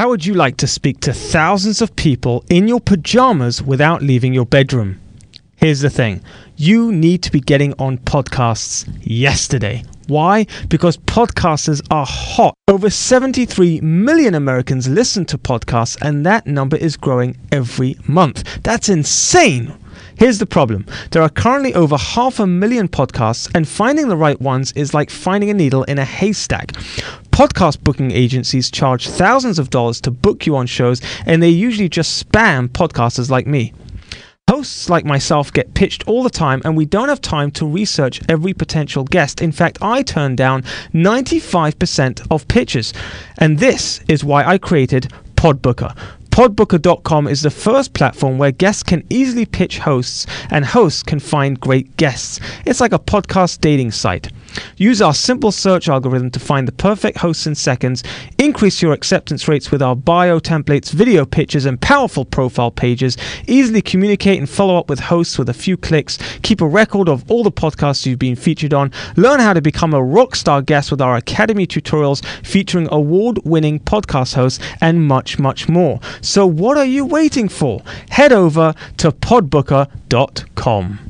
How would you like to speak to thousands of people in your pajamas without leaving your bedroom? Here's the thing you need to be getting on podcasts yesterday. Why? Because podcasters are hot. Over 73 million Americans listen to podcasts, and that number is growing every month. That's insane. Here's the problem there are currently over half a million podcasts, and finding the right ones is like finding a needle in a haystack. Podcast booking agencies charge thousands of dollars to book you on shows, and they usually just spam podcasters like me. Hosts like myself get pitched all the time, and we don't have time to research every potential guest. In fact, I turn down 95% of pitches. And this is why I created Podbooker. Podbooker.com is the first platform where guests can easily pitch hosts and hosts can find great guests. It's like a podcast dating site. Use our simple search algorithm to find the perfect hosts in seconds, increase your acceptance rates with our bio templates, video pictures, and powerful profile pages, easily communicate and follow up with hosts with a few clicks, keep a record of all the podcasts you've been featured on, learn how to become a rockstar guest with our Academy tutorials featuring award winning podcast hosts, and much, much more. So, what are you waiting for? Head over to podbooker.com.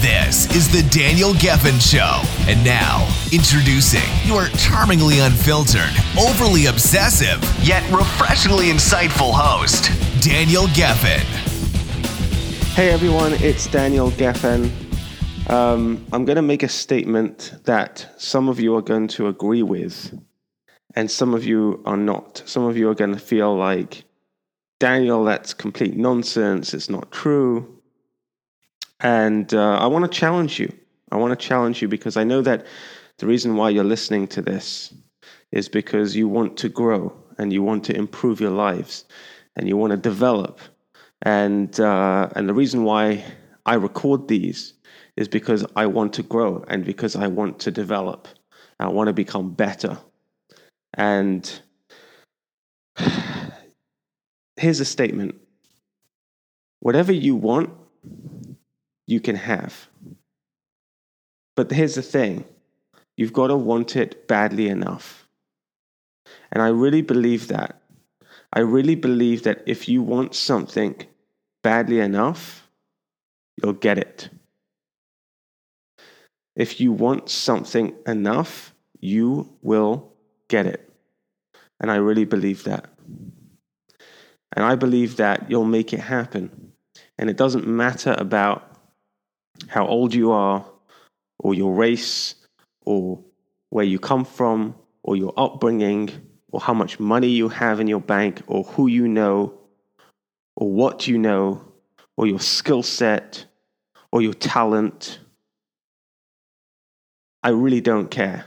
This is the Daniel Gefen Show. And now, introducing your charmingly unfiltered, overly obsessive, yet refreshingly insightful host, Daniel Gefen. Hey everyone, it's Daniel Gefen. Um, I'm going to make a statement that some of you are going to agree with, and some of you are not. Some of you are going to feel like, Daniel, that's complete nonsense, it's not true. And uh, I want to challenge you. I want to challenge you because I know that the reason why you're listening to this is because you want to grow and you want to improve your lives and you want to develop. And, uh, and the reason why I record these is because I want to grow and because I want to develop. I want to become better. And here's a statement whatever you want, you can have. But here's the thing you've got to want it badly enough. And I really believe that. I really believe that if you want something badly enough, you'll get it. If you want something enough, you will get it. And I really believe that. And I believe that you'll make it happen. And it doesn't matter about how old you are, or your race, or where you come from, or your upbringing, or how much money you have in your bank, or who you know, or what you know, or your skill set, or your talent. I really don't care.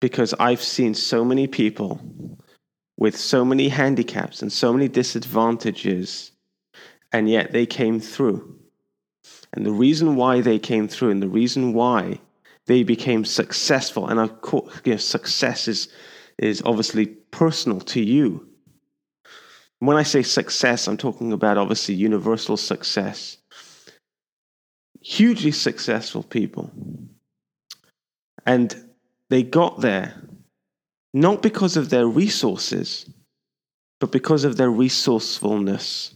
Because I've seen so many people with so many handicaps and so many disadvantages, and yet they came through. And the reason why they came through and the reason why they became successful, and of course, you know, success is, is obviously personal to you. When I say success, I'm talking about obviously universal success. Hugely successful people. And they got there not because of their resources, but because of their resourcefulness.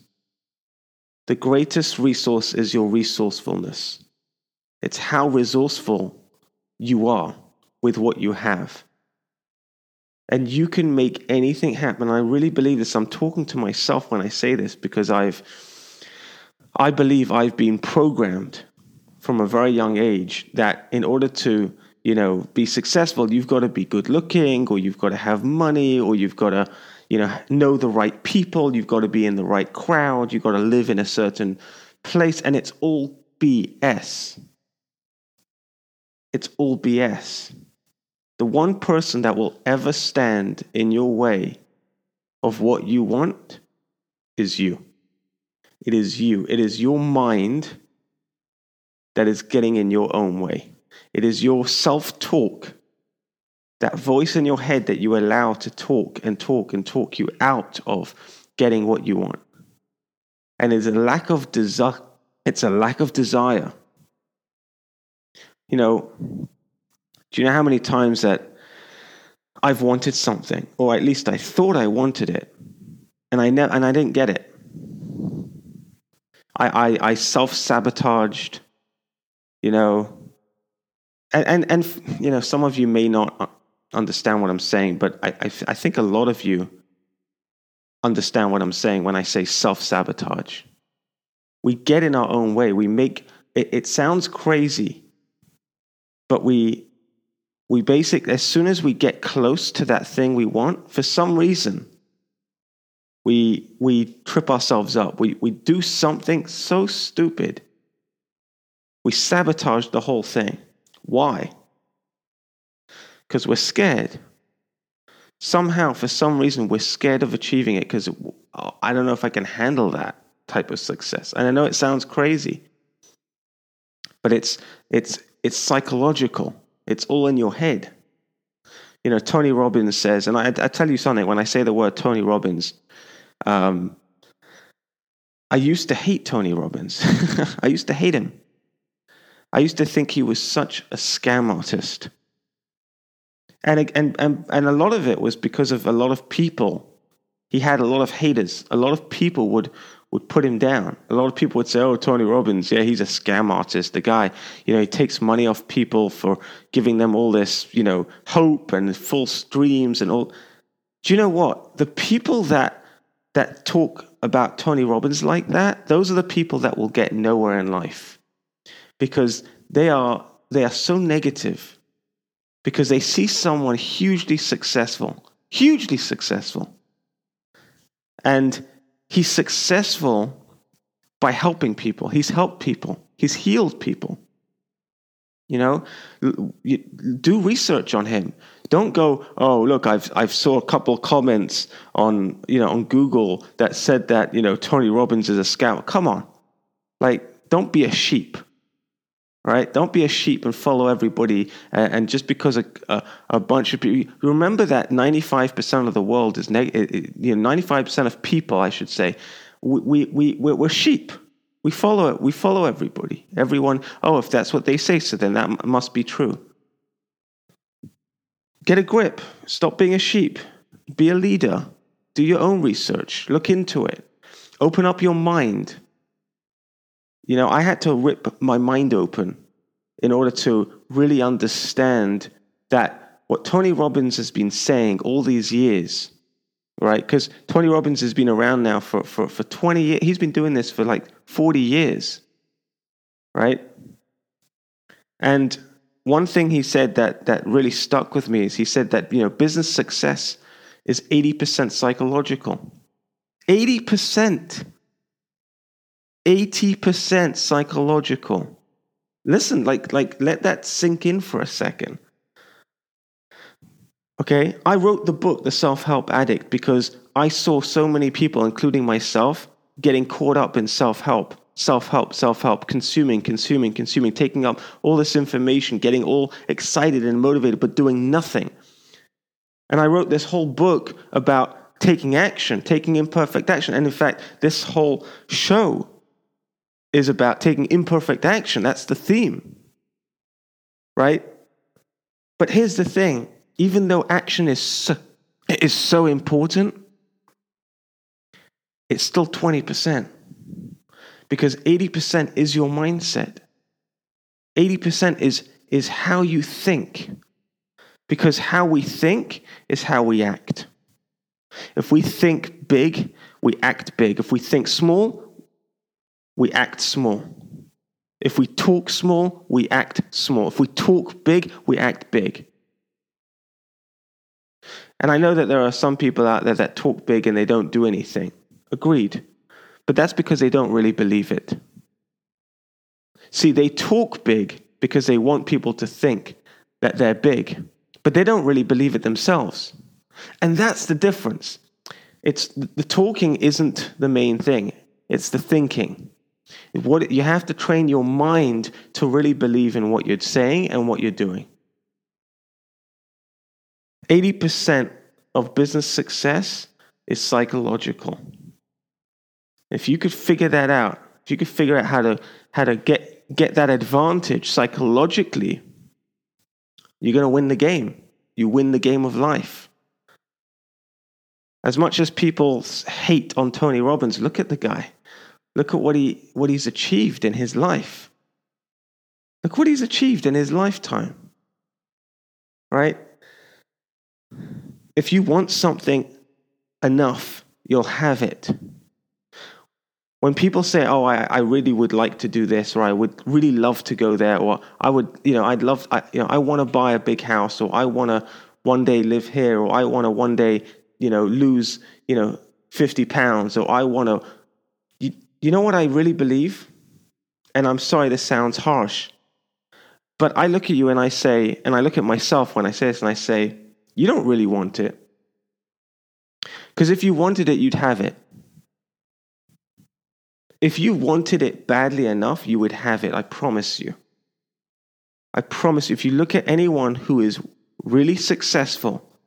The greatest resource is your resourcefulness. It's how resourceful you are with what you have. And you can make anything happen. I really believe this. I'm talking to myself when I say this because I've I believe I've been programmed from a very young age that in order to, you know, be successful, you've got to be good looking or you've got to have money or you've got to you know, know the right people. You've got to be in the right crowd. You've got to live in a certain place. And it's all BS. It's all BS. The one person that will ever stand in your way of what you want is you. It is you. It is your mind that is getting in your own way. It is your self talk, that voice in your head that you allow to talk and talk and talk you out of getting what you want. And it's a lack of desire. It's a lack of desire. You know, do you know how many times that I've wanted something, or at least I thought I wanted it, and I ne- and I didn't get it. I I, I self sabotaged, you know, and, and and you know some of you may not understand what I'm saying, but I I, I think a lot of you understand what I'm saying when I say self sabotage. We get in our own way. We make it, it sounds crazy, but we we basically as soon as we get close to that thing we want, for some reason, we we trip ourselves up. We we do something so stupid. We sabotage the whole thing. Why? Because we're scared somehow, for some reason, we're scared of achieving it because I don't know if I can handle that type of success. And I know it sounds crazy, but it's it's it's psychological. It's all in your head. You know, Tony Robbins says, and I, I tell you something. When I say the word Tony Robbins, um, I used to hate Tony Robbins. I used to hate him. I used to think he was such a scam artist. And, and, and, and a lot of it was because of a lot of people. He had a lot of haters. A lot of people would, would put him down. A lot of people would say, oh, Tony Robbins, yeah, he's a scam artist. The guy, you know, he takes money off people for giving them all this, you know, hope and false dreams and all. Do you know what? The people that, that talk about Tony Robbins like that, those are the people that will get nowhere in life because they are, they are so negative because they see someone hugely successful, hugely successful. And he's successful by helping people. He's helped people, he's healed people. You know, do research on him. Don't go, oh, look, I've, I've saw a couple comments on, you know, on Google that said that, you know, Tony Robbins is a scam. Come on. Like, don't be a sheep right? Don't be a sheep and follow everybody. And, and just because a, a, a, bunch of people, remember that 95% of the world is, neg- you know, 95% of people, I should say, we, we, we, we're sheep. We follow it. We follow everybody. Everyone, oh, if that's what they say, so then that must be true. Get a grip. Stop being a sheep. Be a leader. Do your own research. Look into it. Open up your mind you know, I had to rip my mind open in order to really understand that what Tony Robbins has been saying all these years, right? Because Tony Robbins has been around now for, for, for 20 years. He's been doing this for like 40 years, right? And one thing he said that, that really stuck with me is he said that, you know, business success is 80% psychological. 80%. 80% psychological. Listen, like, like let that sink in for a second. Okay, I wrote the book, The Self Help Addict, because I saw so many people, including myself, getting caught up in self help, self help, self help, consuming, consuming, consuming, taking up all this information, getting all excited and motivated, but doing nothing. And I wrote this whole book about taking action, taking imperfect action. And in fact, this whole show is about taking imperfect action. That's the theme, right? But here's the thing even though action is so, is so important, it's still 20%. Because 80% is your mindset. 80% is, is how you think. Because how we think is how we act. If we think big, we act big. If we think small, we act small. If we talk small, we act small. If we talk big, we act big. And I know that there are some people out there that talk big and they don't do anything. Agreed. But that's because they don't really believe it. See, they talk big because they want people to think that they're big, but they don't really believe it themselves. And that's the difference. It's the talking isn't the main thing, it's the thinking. What, you have to train your mind to really believe in what you're saying and what you're doing. 80% of business success is psychological. If you could figure that out, if you could figure out how to, how to get, get that advantage psychologically, you're going to win the game. You win the game of life. As much as people hate on Tony Robbins, look at the guy. Look at what, he, what he's achieved in his life. Look what he's achieved in his lifetime. Right? If you want something enough, you'll have it. When people say, Oh, I, I really would like to do this, or I would really love to go there, or I would, you know, I'd love, I, you know, I want to buy a big house, or I want to one day live here, or I want to one day, you know, lose, you know, 50 pounds, or I want to you know what I really believe? And I'm sorry this sounds harsh, but I look at you and I say, and I look at myself when I say this and I say, you don't really want it. Because if you wanted it, you'd have it. If you wanted it badly enough, you would have it. I promise you. I promise you. If you look at anyone who is really successful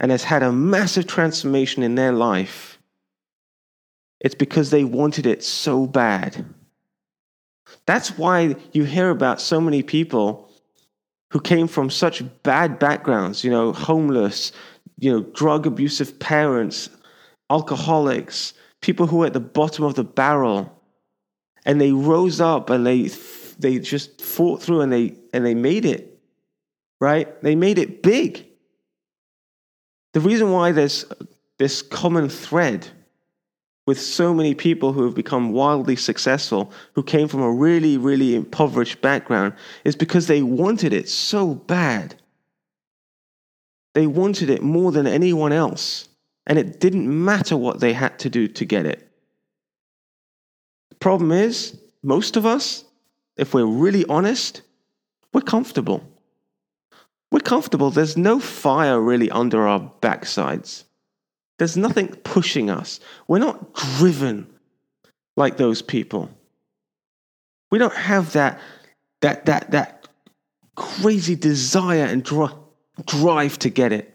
and has had a massive transformation in their life, it's because they wanted it so bad. That's why you hear about so many people who came from such bad backgrounds, you know, homeless, you know, drug abusive parents, alcoholics, people who were at the bottom of the barrel. And they rose up and they they just fought through and they and they made it. Right? They made it big. The reason why there's this common thread with so many people who have become wildly successful, who came from a really, really impoverished background, is because they wanted it so bad. They wanted it more than anyone else, and it didn't matter what they had to do to get it. The problem is, most of us, if we're really honest, we're comfortable. We're comfortable. There's no fire really under our backsides. There's nothing pushing us. We're not driven like those people. We don't have that, that, that, that crazy desire and dri- drive to get it.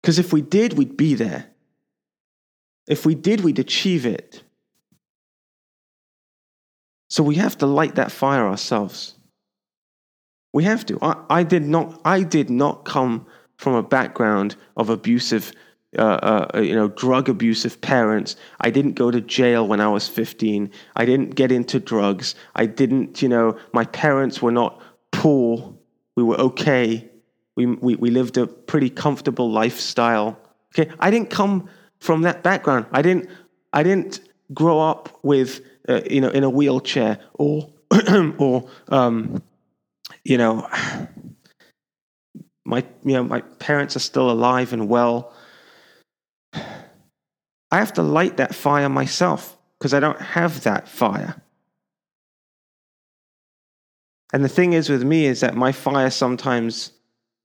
Because if we did, we'd be there. If we did, we'd achieve it. So we have to light that fire ourselves. We have to. I, I did not. I did not come from a background of abusive, uh, uh, you know, drug abusive parents. I didn't go to jail when I was 15. I didn't get into drugs. I didn't, you know, my parents were not poor. We were okay. We, we, we lived a pretty comfortable lifestyle. Okay, I didn't come from that background. I didn't, I didn't grow up with, uh, you know, in a wheelchair or, or, um, you know, my, you know, my parents are still alive and well. I have to light that fire myself because I don't have that fire. And the thing is with me is that my fire sometimes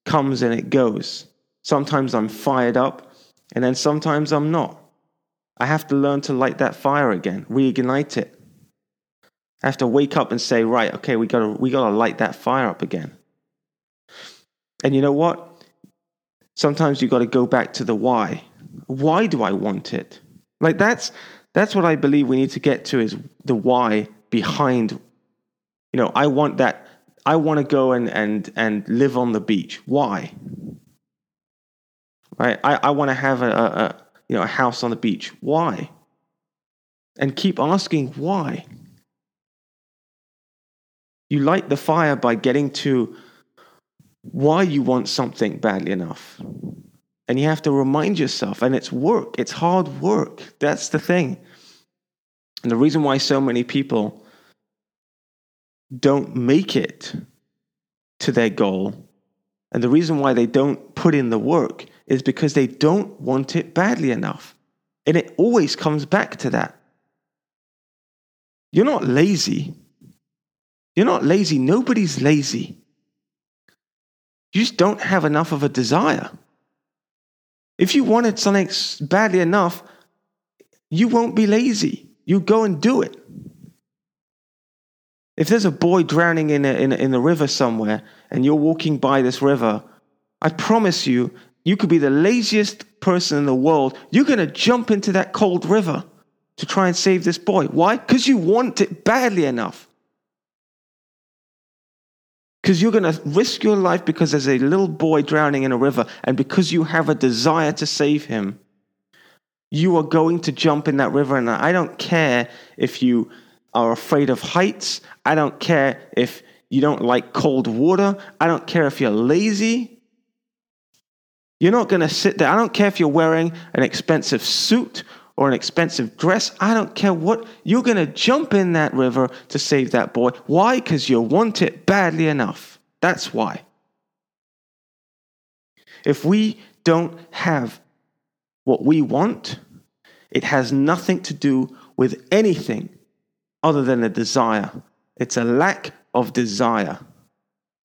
comes and it goes. Sometimes I'm fired up, and then sometimes I'm not. I have to learn to light that fire again, reignite it. I have to wake up and say, right, okay, we gotta we gotta light that fire up again. And you know what? Sometimes you've got to go back to the why. Why do I want it? Like that's that's what I believe we need to get to is the why behind you know, I want that I want to go and and and live on the beach. Why? Right? I, I want to have a, a, a you know a house on the beach. Why? And keep asking why. You light the fire by getting to why you want something badly enough. And you have to remind yourself, and it's work, it's hard work. That's the thing. And the reason why so many people don't make it to their goal, and the reason why they don't put in the work, is because they don't want it badly enough. And it always comes back to that. You're not lazy. You're not lazy. Nobody's lazy. You just don't have enough of a desire. If you wanted something badly enough, you won't be lazy. you go and do it. If there's a boy drowning in a, in, a, in a river somewhere and you're walking by this river, I promise you, you could be the laziest person in the world. You're going to jump into that cold river to try and save this boy. Why? Because you want it badly enough. Because you're going to risk your life because there's a little boy drowning in a river, and because you have a desire to save him, you are going to jump in that river. And I don't care if you are afraid of heights. I don't care if you don't like cold water. I don't care if you're lazy. You're not going to sit there. I don't care if you're wearing an expensive suit or an expensive dress. I don't care what. You're going to jump in that river to save that boy. Why? Because you want it badly enough. That's why. If we don't have what we want, it has nothing to do with anything other than a desire. It's a lack of desire.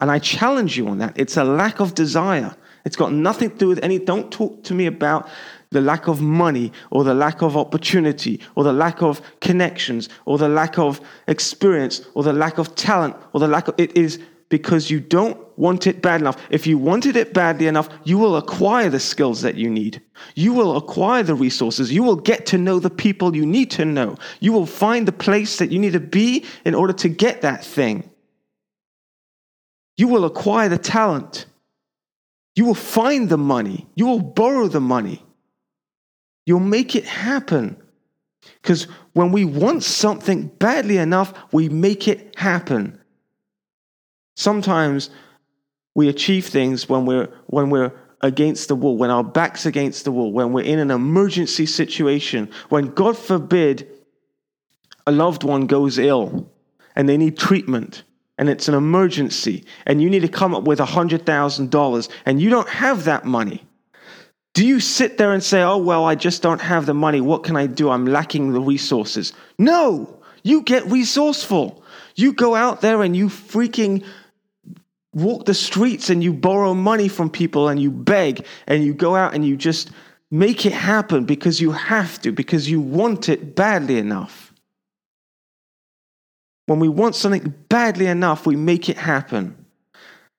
And I challenge you on that. It's a lack of desire. It's got nothing to do with any. Don't talk to me about the lack of money or the lack of opportunity or the lack of connections or the lack of experience or the lack of talent or the lack of. It is because you don't want it bad enough. If you wanted it badly enough, you will acquire the skills that you need. You will acquire the resources. You will get to know the people you need to know. You will find the place that you need to be in order to get that thing. You will acquire the talent. You will find the money. You will borrow the money. You'll make it happen. Because when we want something badly enough, we make it happen. Sometimes we achieve things when we're, when we're against the wall, when our back's against the wall, when we're in an emergency situation, when, God forbid, a loved one goes ill and they need treatment and it's an emergency and you need to come up with $100,000 and you don't have that money. Do you sit there and say, oh, well, I just don't have the money. What can I do? I'm lacking the resources. No, you get resourceful. You go out there and you freaking walk the streets and you borrow money from people and you beg and you go out and you just make it happen because you have to, because you want it badly enough. When we want something badly enough, we make it happen.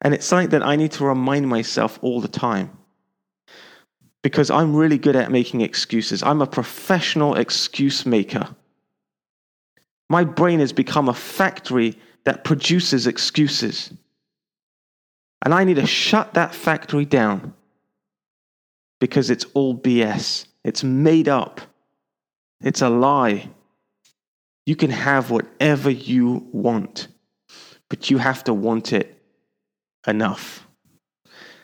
And it's something that I need to remind myself all the time. Because I'm really good at making excuses. I'm a professional excuse maker. My brain has become a factory that produces excuses. And I need to shut that factory down because it's all BS. It's made up. It's a lie. You can have whatever you want, but you have to want it enough.